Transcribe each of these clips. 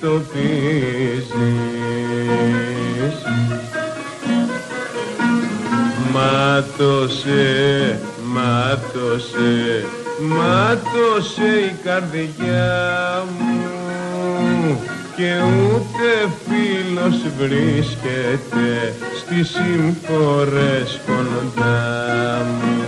το πίζεις Μάτωσε, μάτωσε, μάτωσε η καρδιά μου και ούτε φίλος βρίσκεται στις συμφορές κοντά μου.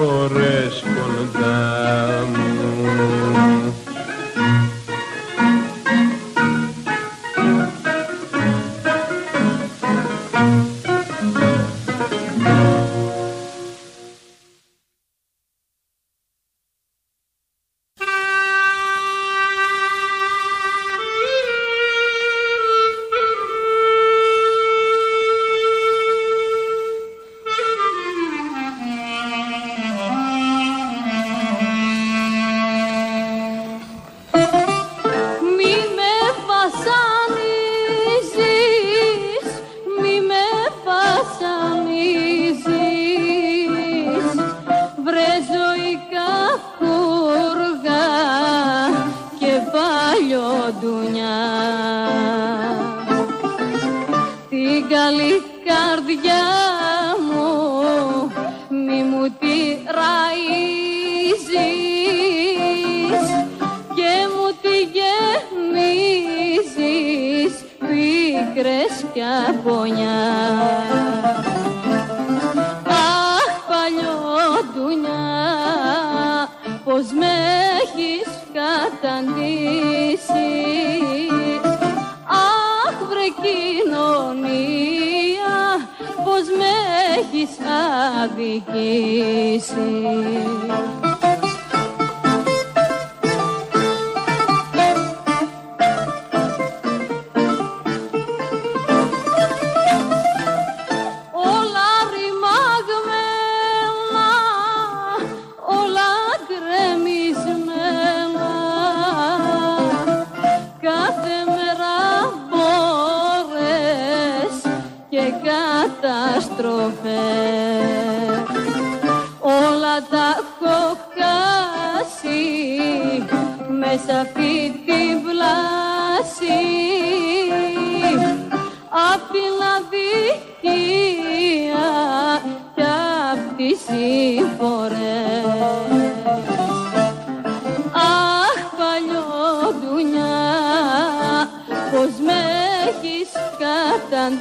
world.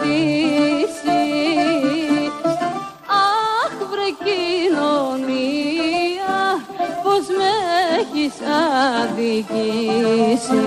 αφήσει Αχ βρε κοινωνία πως με έχεις αδικήσει.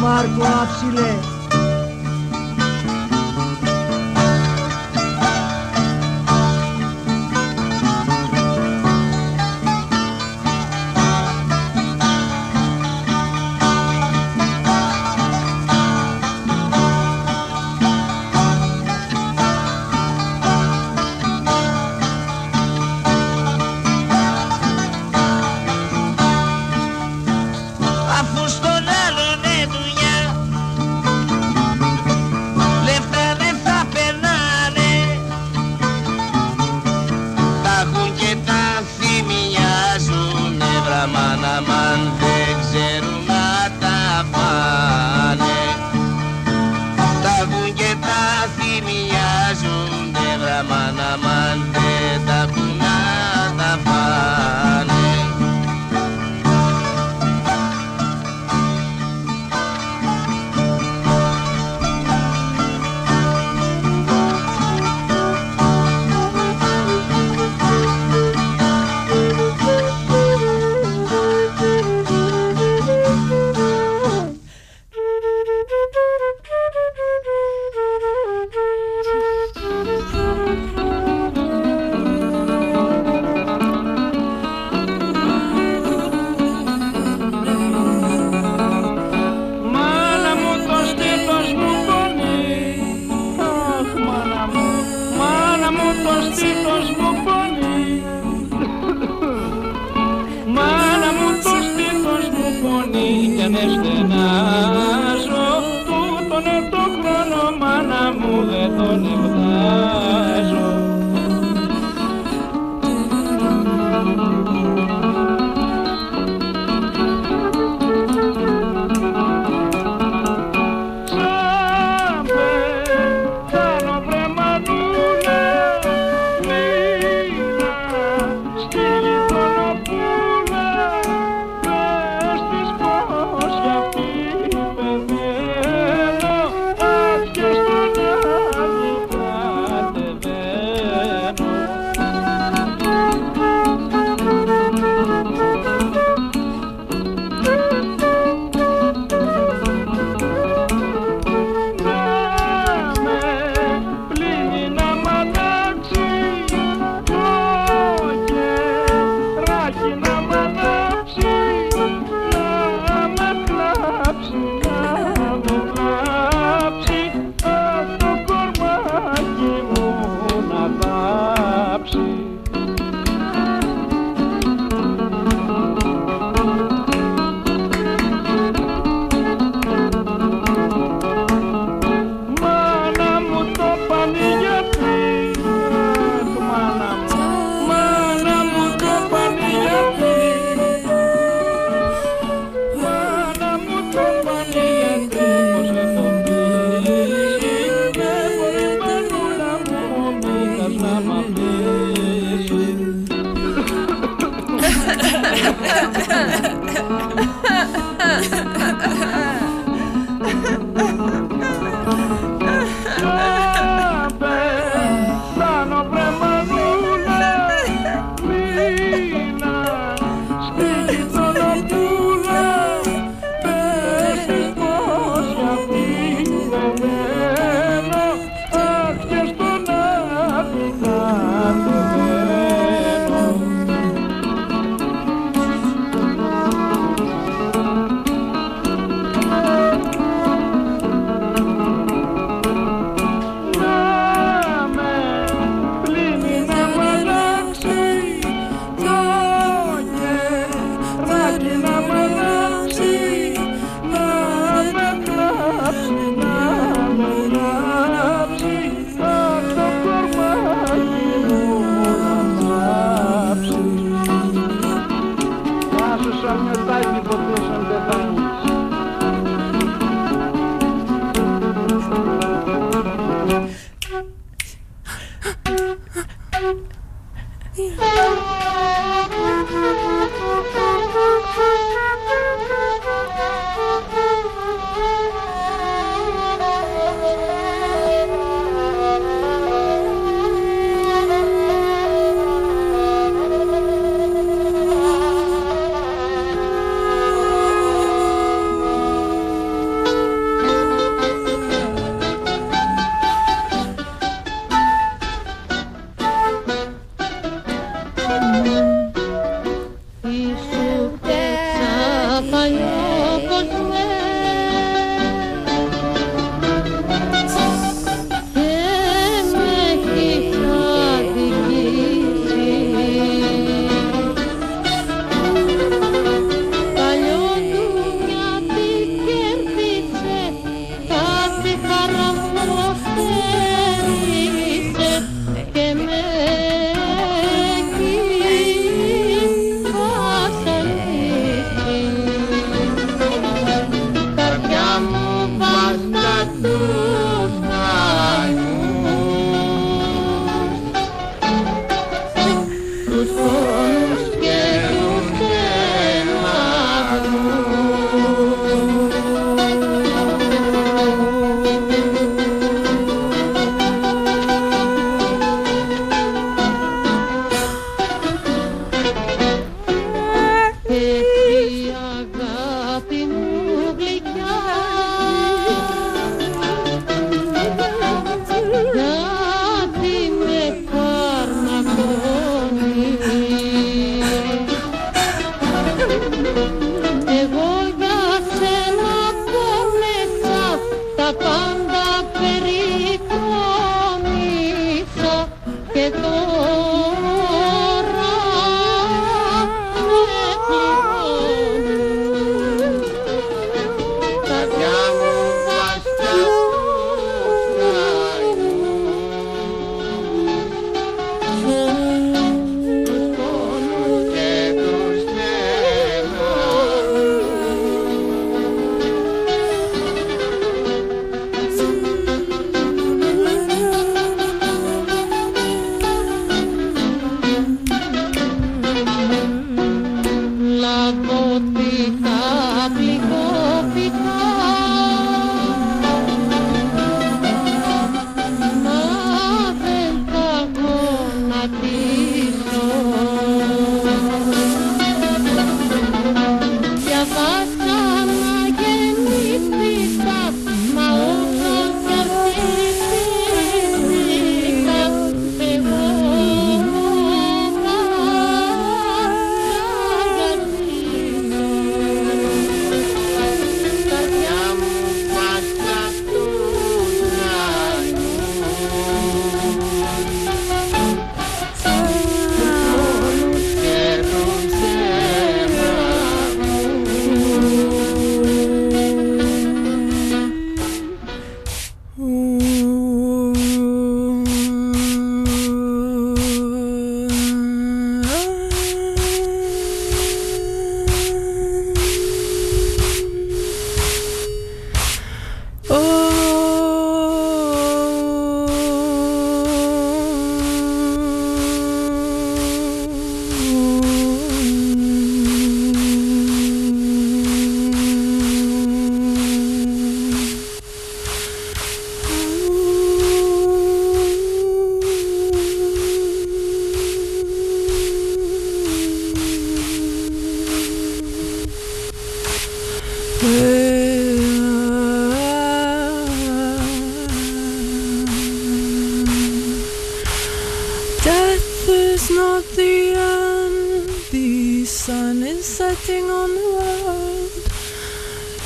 Μάρκο Άψιλε.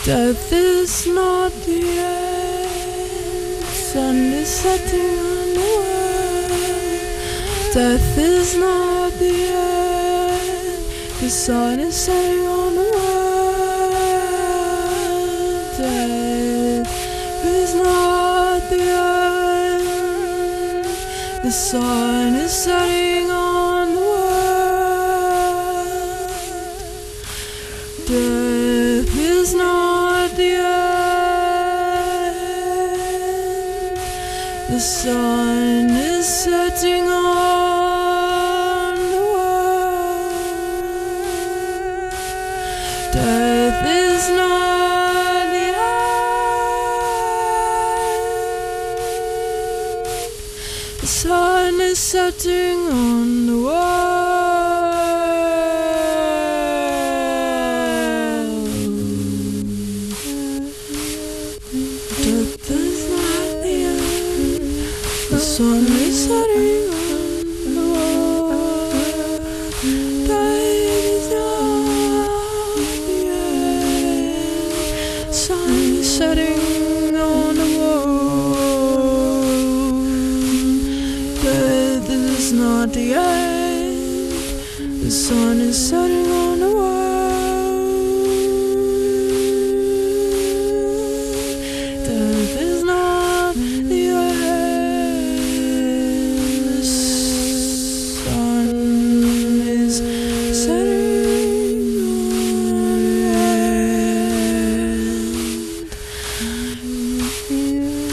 Death is not the end. Sun is setting on the world. Death is not the end. The sun is setting on the world. Death is not the end. The sun is setting on The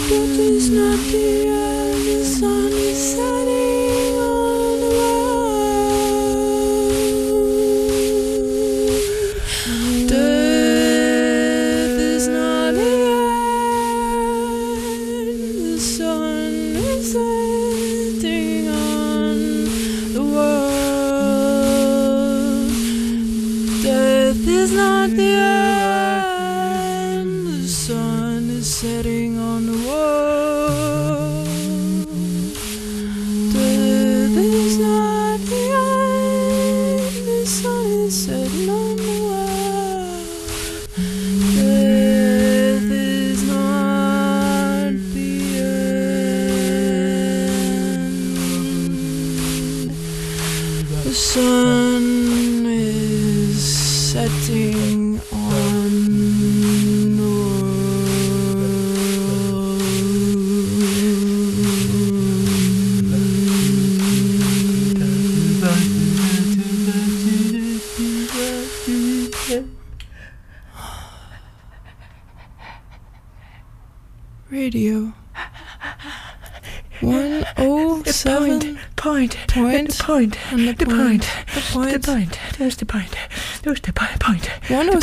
Death is not the end.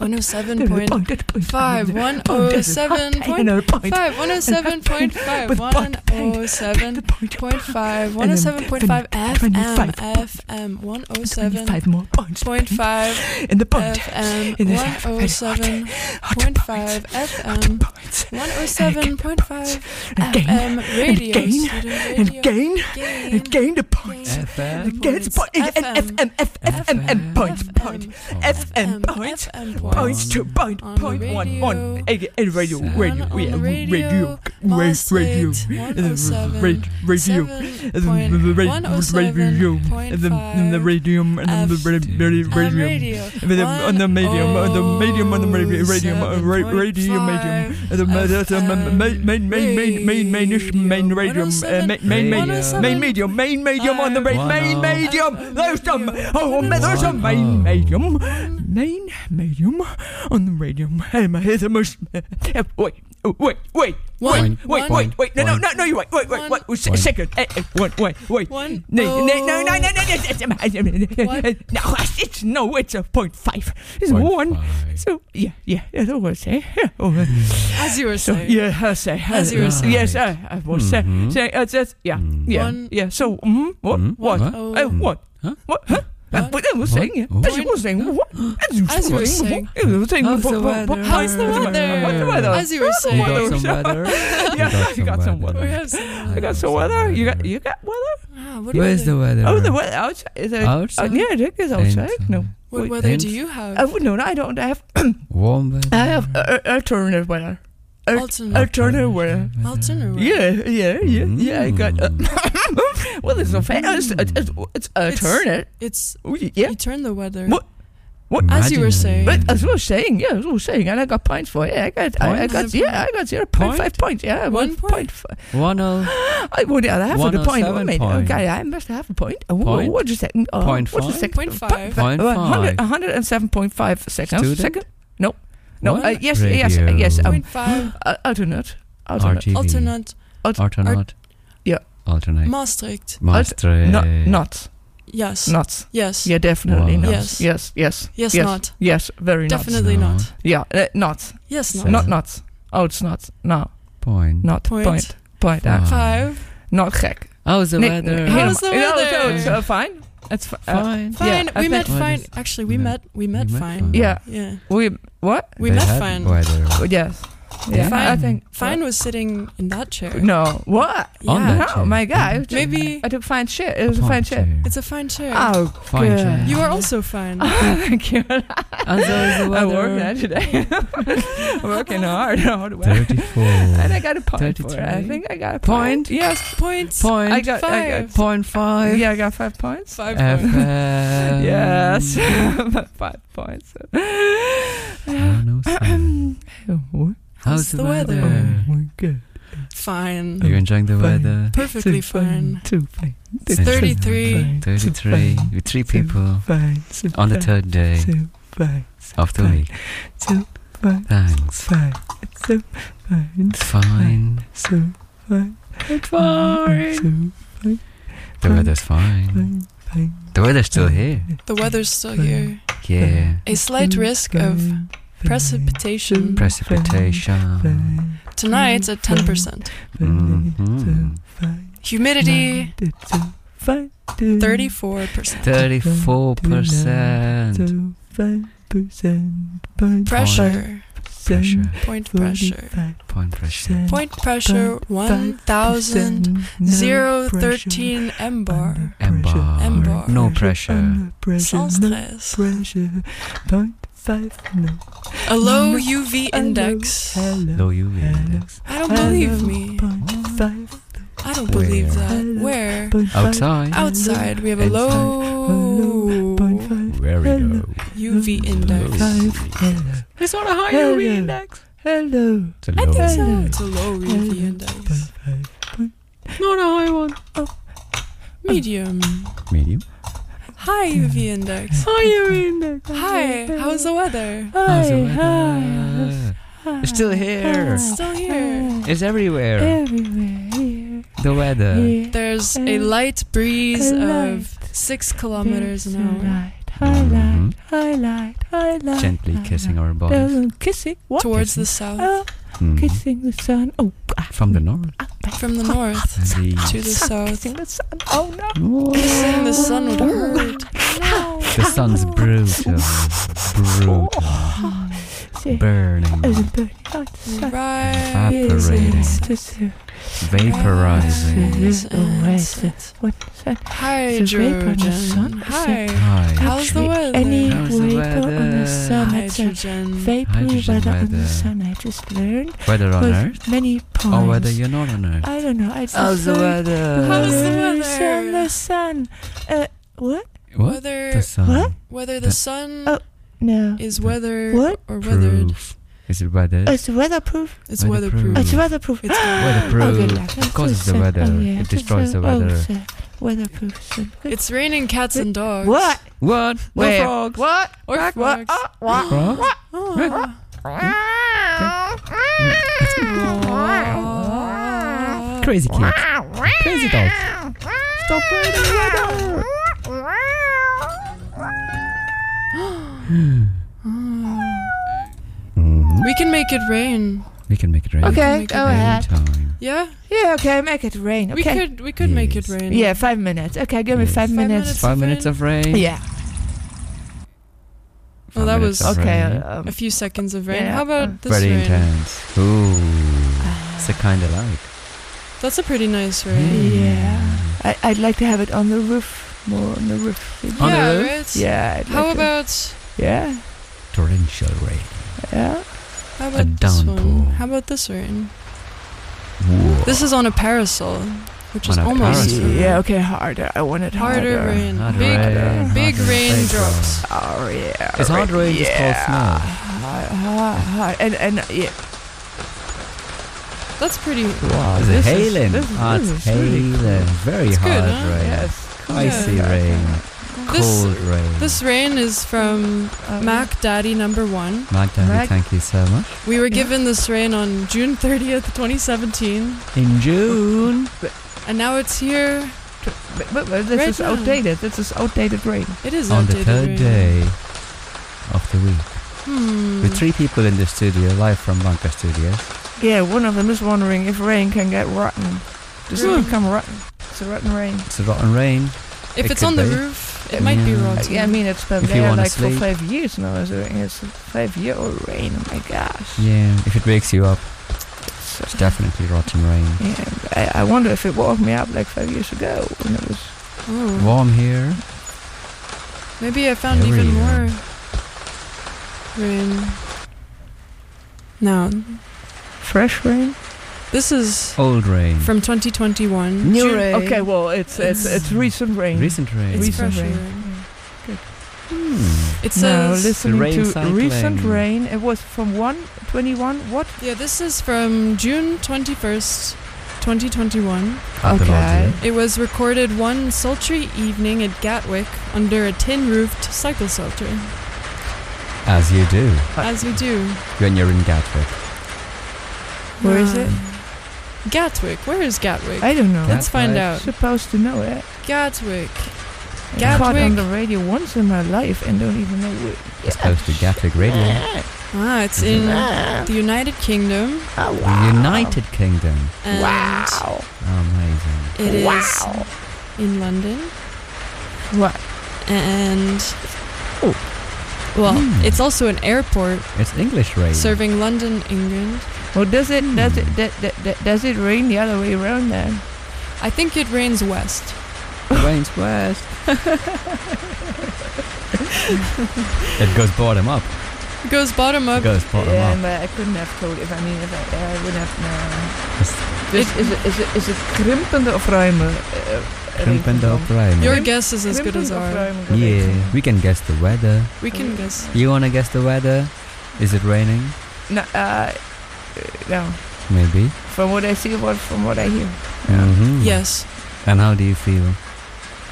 then the ra- 107 radio, point and then and gain gain gain the five radium, and then the F- ra- ra- on radium, radio. and then on the medium, on the medium, on the ra- radium, uh, ra- radium, medium, and the ma- the ma- ma- main, main, main, main, main, mainish, main radium, uh, main, main, main, Radio. main medium, main medium on the ra- main Wow. medium. There's some, oh, there's a main medium, main medium on the radium. Hey, my head, most. Wait, wait, wait. One, Wait, wait, one, wait, wait, no, no, no, no, you wait, wait, wait, One. wait, wait, se- second, eh, eh, wait, wait, wait. One. No, no, no, no, no, no, no, What? no, no, it's, no, it's a point five. It's Point one. five. So, yeah, yeah, that's all I say. Yeah, oh, uh, As you were so, saying. yeah, I say. As you were saying. Yes, I, I was say, Mhm. say, uh, that's, yeah, yeah, One. yeah. So, mm, what, Mhm. what, What? Oh. uh, what, Huh? what, huh? But I was saying, yeah. What? As you were saying, what? As you As you were saying. You were saying, How's the what- what- weather? How's the What's weather? What's the weather? As you were You saying. got some weather. Yeah, you got some weather. We have some I got some weather. You got you got weather? Ah, what, Where's the weather? weather? Oh, the weather outside. Is it, Outside? Uh, yeah, I think it's outside. No. what Wait, weather do and- you have? Oh no, I don't have. Warm weather. I have uh, alternative weather. Al- Alternate. Alternative weather. Alternate weather. Yeah, yeah, yeah, yeah. I got. Uh, well, it's so fast. It's, it's, it's alternate. It's Oh, yeah. you turn the weather. What? What? As you were saying. But as I was saying, yeah, as I was saying, and I got points for it. I got, I, I got, yeah, I got zero five Point? points. Yeah, One one point? point. five. One oh I would yeah, I have a point. 107 Wait, point. okay, I must have a point. Oh, Point? What is that? Oh, Point what's the five? second? Point five. Uh, five. 107.5 seconds. Student? Second? No. Uh, yes, yes, Radio. yes. Um, Point five. uh, alternate. Alternate. RTV. Alternate. Alternate. Yeah. Alternate. Maastricht. Maastricht. Not. Not. Yes. Not. Yes. Yeah, definitely not. Yes. Yes. Yes. Yes, yes. not. Yes. Very Definitely No. not. not. Yeah. Uh, not. Yes, not. Not. Not. Oh, it's not. No. Point. Not. Point. Point. Point. Five. uh, not gek. How's the Nee, weather? How's the No, weather? so it's uh, fine. It's fi- uh, Fine. Fine. Yeah, I we met fine. What is- Actually, we met- met. We met met fine. fine. Yeah. Yeah. we what? We They met fine. Weather. Yes. Yeah. Fine. I think Fine was sitting in that chair. No. What? On Yeah. that Oh chair. my god. Maybe I took fine shit. It was a fine shit. it's a fine chair. Oh, Fine good. chair. You are also fine. Thank you. And so is the I weather. worked that today. I'm working hard. hard work. 34. And I got a point for it. I 33. think I got a Point? point. Yes. Points. Point. I got, I Five. got Point five. Yeah, I got five points. Five points. FM. Yes. five points. Oh, Oh, How's the weather? Oh my god. Fine. Are you enjoying the weather? Perfectly So fine. Too fine. It's 33. fine, too 33 fine, with three too people Fine. so on the third day So fine. so of the fine, week. So fine. Thanks. Fine. So fine. It's fine. So fine. It's So fine. The weather's fine. Fine. Fine. The weather's still here. The weather's still here. Yeah. A slight risk of precipitation Precipitation. Fine. tonight at 10%. Mhm. Humidity 34%. 34%. Pressure. Pressure. Point pressure. Point pressure. Point pressure 1013 M bar. Embar. Embar. No pressure. Sans stress. Pressure. Point five. No. A low UV index. Low UV index. I don't believe me. Point five. I don't believe Where? that. Where? Point five. Outside. Outside we have a low Point. Very low. UV index. Five. Hello. It's not a high Hello. UV index. Hello. It's a I low. think so. It's a low UV index. Not a high one. Oh. Medium. Medium. High UV index. High UV index. Hi, how's the weather? How's the Hi, weather? It's still here. Still here. It's everywhere. Everywhere here. The weather. Here. There's a light breeze A of six kilometers an hour. Highlight, highlight, highlight, highlight. Gently kissing our bodies. Uh, kissing. What? Towards the south. Oh, Mhm. kissing the sun. Oh, ah, From the north. From the north the to the south. kissing the sun. Oh no. Kissing the sun would hurt. No. The sun's brutal. Brutal. See, Burning. as a bird outside. Right. Evaporating. Just Vaporizing. Yes, always. What's that? vapor the sun? Hydrogen. Hi. Hi. How's the Actually, weather? Any How's the vapor on the weather? sun. It's a Hydrogen. vapor Hydrogen weather on the sun. I just learned. Weather on Earth? Many points. Or whether you're not on Earth? I don't know. I just How's the weather? How's the weather? on the sun. Uh, what? What? Whether The sun. What? whether the The- sun Oh. No. is weather What? or weathered. Proof. Is it weather? It's weatherproof. It's Weatherproof. weatherproof. It's weatherproof. It's Weatherproof. Oh, good luck. Of course it's the so- weather. oh, yeah. It destroys the So- oh, weather. so weatherproof. so good. It's raining cats and dogs. What? What? No Where? frogs. What? Or What? frogs. Ah. Oh, what? Frogs? Oh. Crazy kids. Crazy dogs. Stop raining weather. We can make it rain. We can make it rain. Okay, Make go ahead. Anytime. Yeah, Yeah, okay, make it rain. we could we could make it rain. Yeah, five minutes. Okay, give me five Five minutes. minutes. Five of minutes rain? of rain. Yeah. Well, that was- Okay. um, A few seconds of rain. Yeah, How uh, about this Very rain? intense. Ooh. It's a kind of like. That's a pretty nice rain. yeah. I, I'd like to have it on the roof, more on the roof. On the yeah, roof? right? Yeah. I'd How like to- about Yeah. Torrential rain. Yeah. How A about this one? How about this rain? Whoa. This is on a parasol, which is On a almost parasol. Yeah. Okay. Harder. I want it harder. harder rain. Harder big rain, big harder raindrops. Oh yeah. It's hard rain just called yeah. snow? Hard, hard, hard. And and yeah. That's pretty. Wow. Is it this hailing? This is, this it's is really hailing. Very It's hard good, huh? rain. Yes. Icy Yeah. rain. This Cold rain. this rain is from Um, Mac Daddy number one. Magdalene, Mag- thank you so much. We were given this rain on June 30th, 2017, In June. and now it's here. But, but, but this Right is now. outdated. This is outdated rain. It is outdated. on the third rain. day of the week. Hmm. With three people in the studio, live from Bunker Studios. Yeah, one of them is wondering if rain can get rotten. Does Hmm. it become rotten? It's a rotten rain. It's a rotten rain. If It it's could on the be. roof, it might be Yeah. rotten. Yeah, I mean it's been If there like sleep. for five years now. It's a, it's a five year old rain. Oh my gosh. Yeah, if it wakes you up, It's, it's definitely rotten rain. yeah, I, I wonder if it woke me up like five years ago when it was. Oh. Warm here. Maybe I found Very, even more rain. Now, Fresh rain? This is Old rain. from 2021. New June- rain. Okay, well, it's it's It's- it's recent rain. Recent rain. It's Recent fresh rain. rain. Hmm. It Now says. listening rain to cycling. recent rain. It was from one twenty one. What? Yeah, this is from June 21st, 2021. Pathology. Okay. It was recorded one sultry evening at Gatwick under a tin roofed cycle shelter, As you do as you do. when you're in Gatwick. Where is it? Gatwick. Where is Gatwick? I don't know. Let's find out. supposed to know it. Gatwick. I caught on the radio once in my life and don't even know where. As opposed to Gatwick Radio. Ah, it's in the United Kingdom. Oh, The United Kingdom. And Wow. Amazing. It is Wow. in London. What? And. Oh. Well, Hmm. it's also an airport It's English rain. serving London, England. Well, does it does Hmm. it that, that, that, does it rain the other way around then? I think it rains west. Rains west. it goes bottom up. It goes bottom It up. goes bottom yeah, up. but I couldn't have told if I mean if I, I wouldn't have. No. It's Dus is het is het is het krimpende of ruime? Uh, krimpende op ruim. Your guess is as good as Krimpend of ours. Yeah, we can guess the weather. We can guess. You wanna guess the weather? Is it raining? No, uh, no. Maybe. From what I see, what from what I hear, Mhm. Yes. And how do you feel?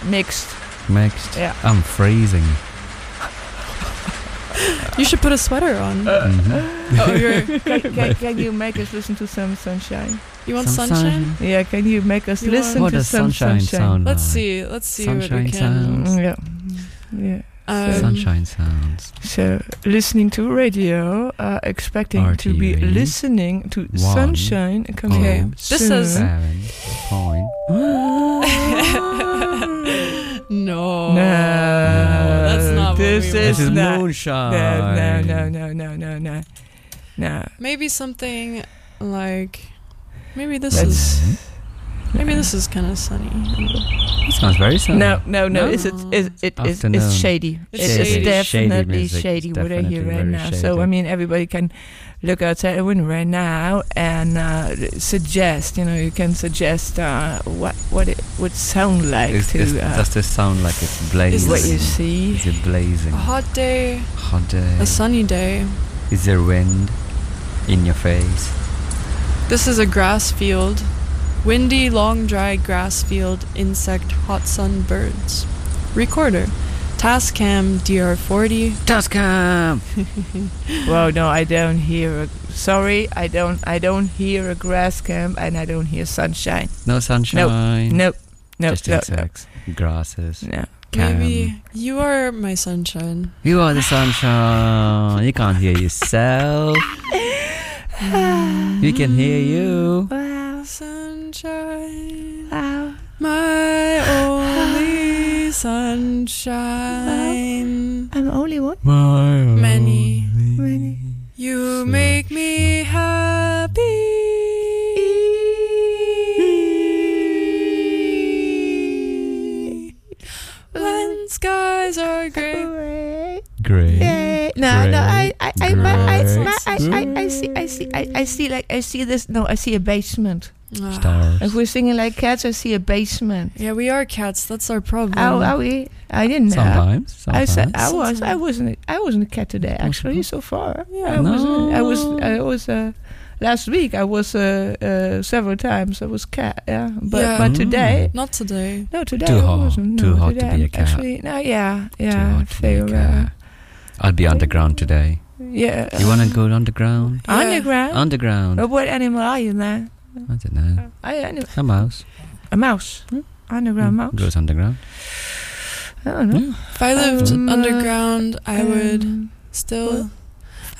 mixed. Mixed. Yeah. I'm freezing. You should put a sweater on. Mhm. oh, you're, Can, can, can you make us listen to some sunshine? you want Some sunshine? Yeah, can you make us You listen What to does some sunshine, sound Let's see. Let's see what we can. sounds. Mm, yeah, yeah. Um, Sunshine sounds. So listening to radio, uh, expecting to be RTV. listening to One. sunshine coming Okay, up this soon. is- Seven point. no. No, that's not what this we is This is not- moonshine. No, no, no, no, no, no, no. No. Maybe something like. Maybe this Let's- is. Maybe this is kind of sunny. It sounds very sunny. No, no, no. No? Is it? Is it? Is Afternoon. it's shady. It's It is definitely Shady shady, music is what I hear right very now. So. I mean, everybody can look outside the window right now and uh, suggest. You know, you can suggest uh, what what it would sound like Is, to is, uh, does this sound like it's blazing? Is what you see. Is it blazing? A hot day, Hot day. a sunny day. Is there wind in your face? This is a grass field. Windy, long, dry grass field, insect, hot sun, birds. Recorder. Tascam DR40. Tascam! Well, no, I don't hear. A, sorry, I don't. I don't hear a grass camp, and I don't hear sunshine. No sunshine. Nope. No, Just no, no, insects. Grasses. no. Cam. Maybe you are my sunshine. You are the sunshine. You can't hear yourself. you can hear you. Wow, Sunshine. wow. My only sunshine. I'm only one. My Many. Many. You make me happy. When skies are gray. Great. Yay. No, no, I, I, I, I, I, I, I, I see, I see, I, I see, like, I see this. No, I see a basement. Ah. Stars. If we're singing like cats, I see a basement. Yeah, we are cats. That's our problem. How, are we? I didn't know. Sometimes. I said I was. I wasn't. I wasn't a cat today. Actually, so far. Yeah. I was. I was. I was. Uh, last week I was uh, uh, several times. I was cat. Yeah. But Yeah. but Mm. today. Not today. No, today Too I hot. wasn't. Too no, hot to be a I'm cat. Actually, no, yeah, yeah. Too yeah. hot to be a uh, cat. I'll be underground today. yeah. You wanna go underground? Yeah. underground? Underground. Uh, what animal are you then? I don't know. Are you any- A mouse. a mouse. Underground mouse. Goes underground. I don't know. Yeah. If I lived Um, uh, underground, I would Um, still.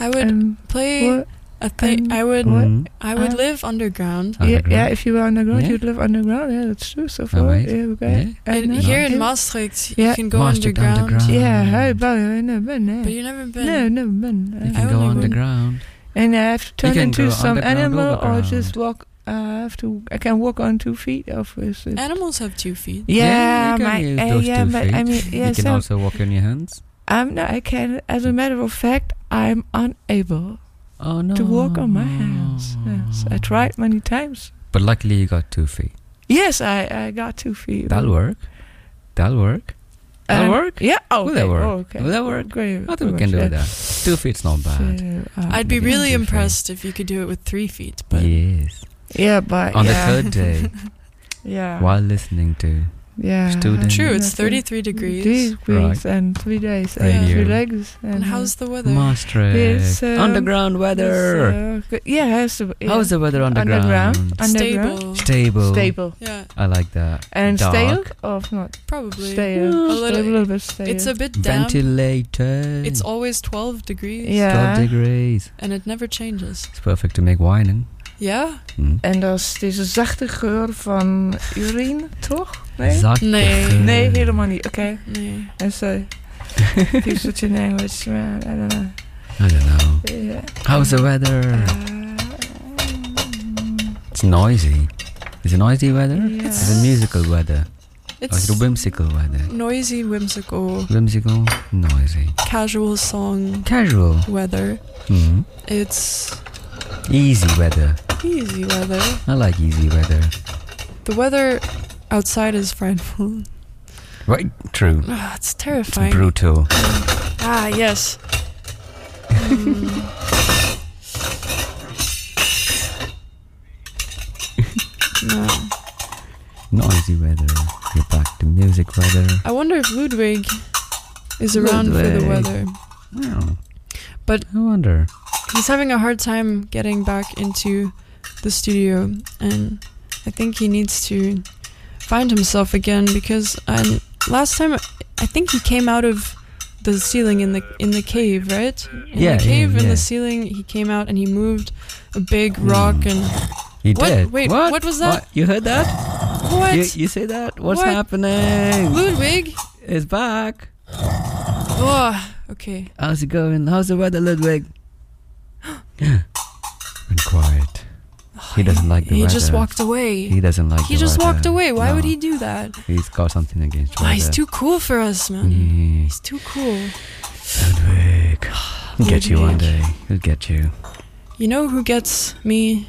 I would um, play what? a thing. um, I would. What? I would Uh, live underground. Yeah, yeah, if you were underground, Yeah. you'd live underground. Yeah, that's true. So far, Amazing. yeah, okay. Yeah. And here in. Maastricht, Yeah. you can go Maastricht underground. underground. Yeah, I've never been there. But you never been. No, never been. You Uh, can I go only went- underground. and I have to turn into some animal or just walk. Uh, I have to. I can walk on two feet. Of is it? Animals have two feet. Yeah, Yeah, you can my, uh, yeah, two but I feet. mean, you can I'm, also walk on your hands. I'm no, I can. As a matter of fact, I'm unable Oh no. to walk on my hands. Yes, I tried many times. But luckily you got two feet. Yes, I, I got two feet. That'll work. That'll work. That'll Um, work. Yeah. Oh, okay. Will that work? Oh, okay. Will that work? Great. I think we can do that. Two feet's not bad. So, uh, I'd be really two feet. impressed if you could do it with three feet. But yes. Yeah, but On yeah, the third day, yeah, while listening to yeah. student- true, it's 33 degrees. Three degrees and three days and Radio. three legs. And, And how's the weather? Maastricht, It's, um, underground weather. It's, uh, yeah, it's, uh, yeah. How's the weather underground? Underground. Underground. Stable. Stable. Stable. Yeah, I like that. And Dark. stale or not? probably. Stale. A little- a little bit stale. It's a bit damp. Ventilated. It's always 12 degrees. yeah. 12 degrees. And it never changes. It's perfect to make wine in. Yeah? Hm. En dat is deze zachte geur van urine, toch? Nee? Zachte Nee. geur. Nee, helemaal niet. Oké. Nee. En. Use such a language. man. I don't know. I don't know. Yeah. How's the weather? Uh, It's noisy. Is it noisy weather? Yeah. Is it musical weather? Is It's it whimsical weather? noisy, whimsical, Whimsical, noisy. casual song Casual. weather. Mhm. It's Easy weather. Easy weather. I like easy weather. The weather outside is frightful. Right, true. Ah, it's It's terrifying. brutal. Ah, yes. Mm. no. Noisy weather. You're back to music weather. I wonder if Ludwig is around for the weather. Oh. But- I wonder. He's having a hard time getting back into the studio, and I think he needs to find himself again because um, last time I think he came out of the ceiling in the in the cave, right? In Yeah, the yeah, cave in the ceiling, he came out and he moved a big rock Hmm. and He What? did. Wait, what was that? You heard that? what? You, you say that? What's What? happening? Ludwig? is back. Oh, okay. How's it going? How's the weather, Ludwig? Been quiet. He doesn't like the weather. He weather. just walked away. He doesn't like. He just weather. walked away. Why would he do that? He's got something against Oh, weather. he's too cool for us, man. Yeah. He's too cool. Ludwig. He'll get you one day. He'll get you. You know who gets me?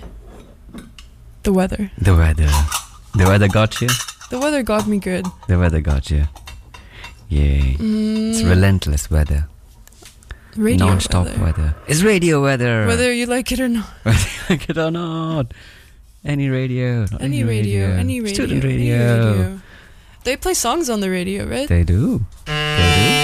The weather. The weather. The weather got you? The weather got me good. The weather got you. Yeah. It's Mm, relentless weather. Radio Non-stop weather. weather. It's radio weather. Whether you like it or not. Whether you like it or not. Any radio. not Any radio, any radio. Student radio. radio. They play songs on the radio, right? They do. They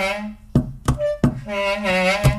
Mm-hmm.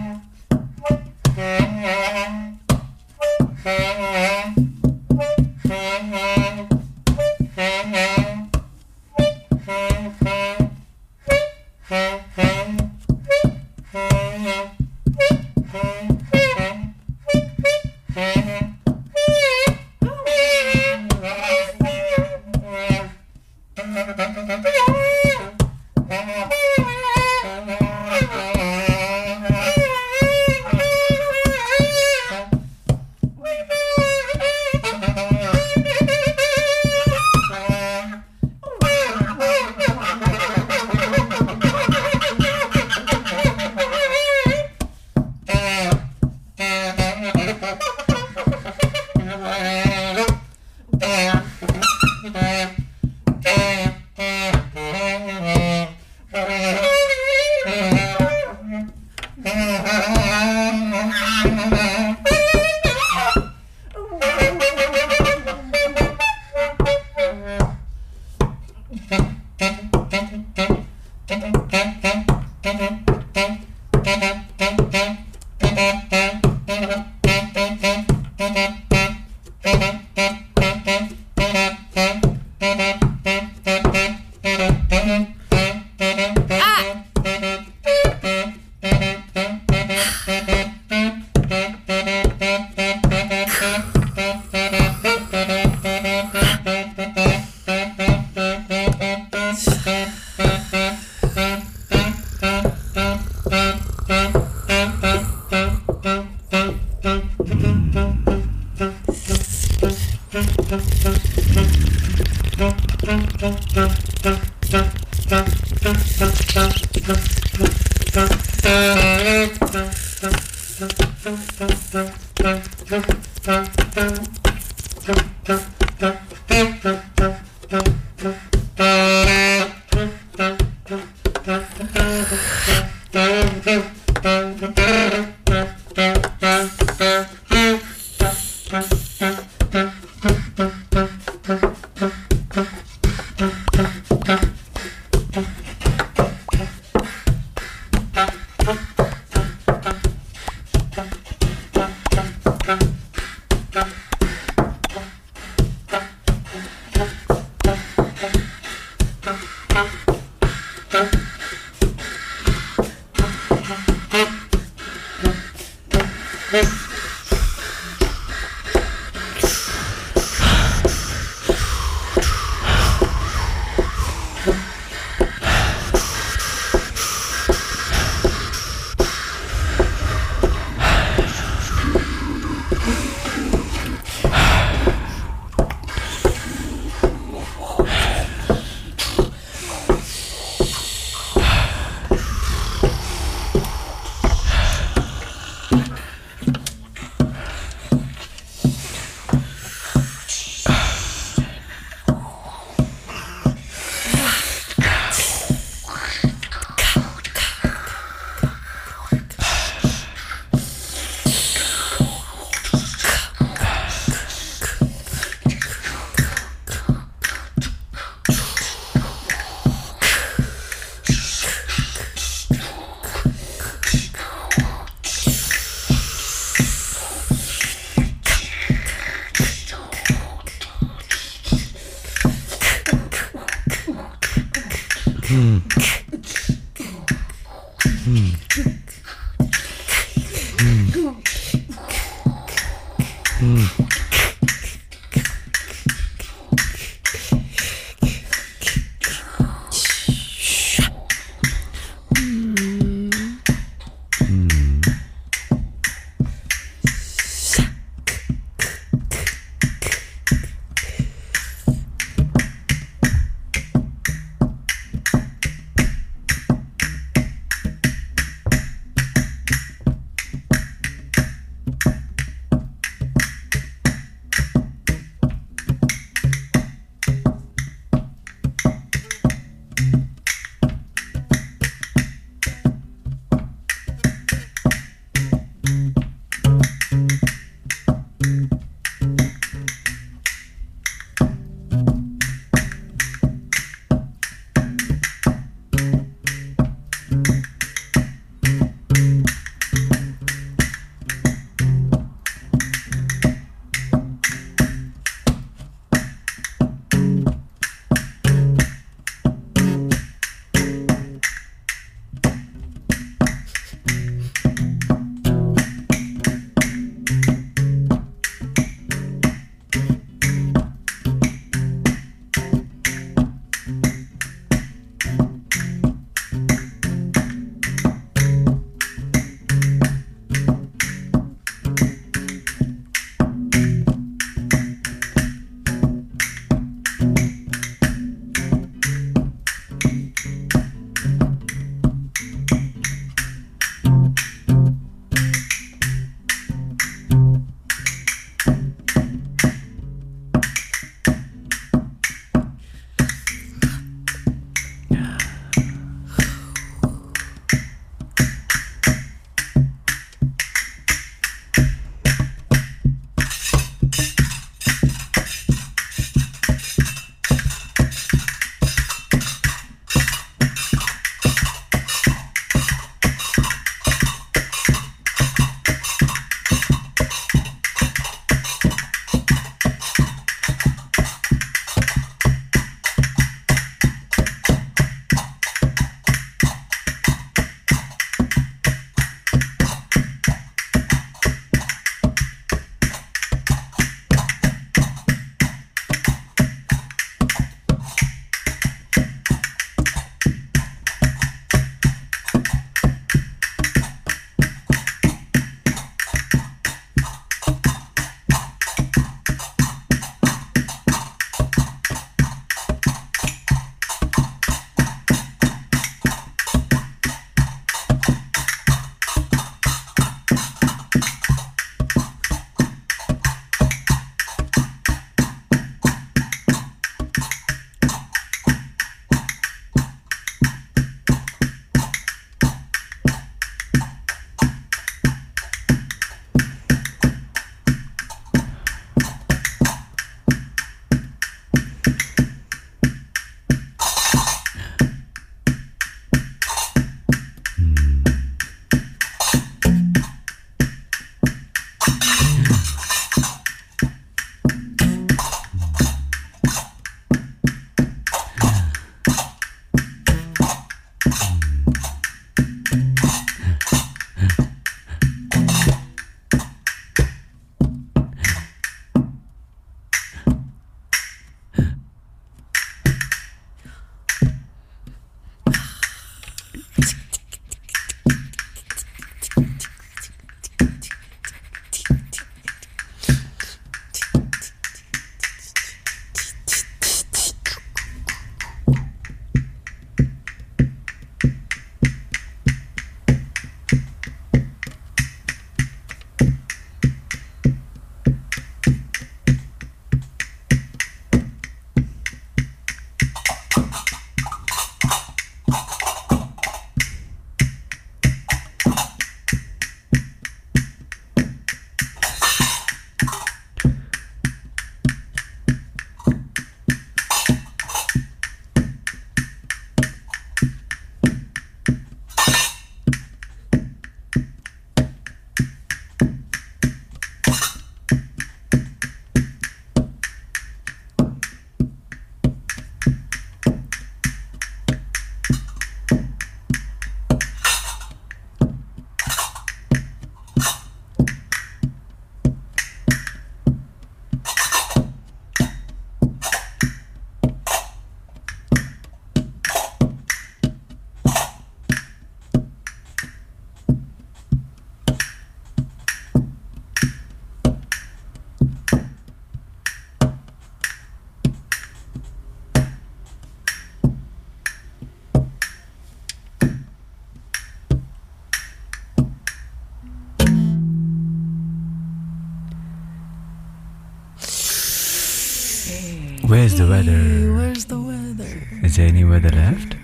Weather? Where's the weather? Is there any weather left?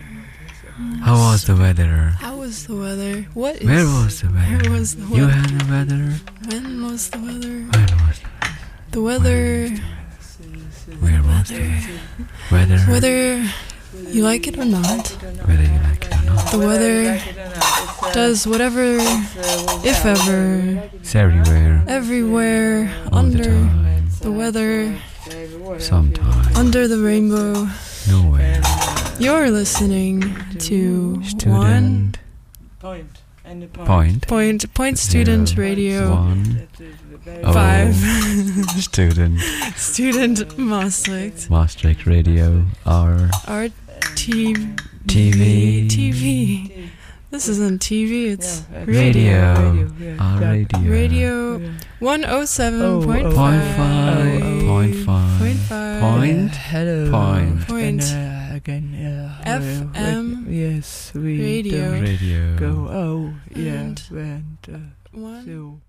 How was the weather? How was the weather? What is Where was the weather? Where was the weather? You weather? had the weather? When was the weather? When was the The weather Where was the weather? whether you like it or not, Whether you like it or not. the weather does whatever if ever It's everywhere. everywhere All the under time. the weather Sometimes. Under the rainbow. Nowhere. You're listening to one Student. Point. And Point. point point student Zero. radio One. Oh. five Student. student Maastricht Maastricht Radio. R. our TV TV. TV. This isn't TV. It's Radio. yeah. Our That- radio. radio one oh seven point Point five. five. Point five. Point five. Point. hello. Point. Point. And, uh, again, yeah. FM yes, we radio. Radio. go. Oh, yeah. And And, uh, One so.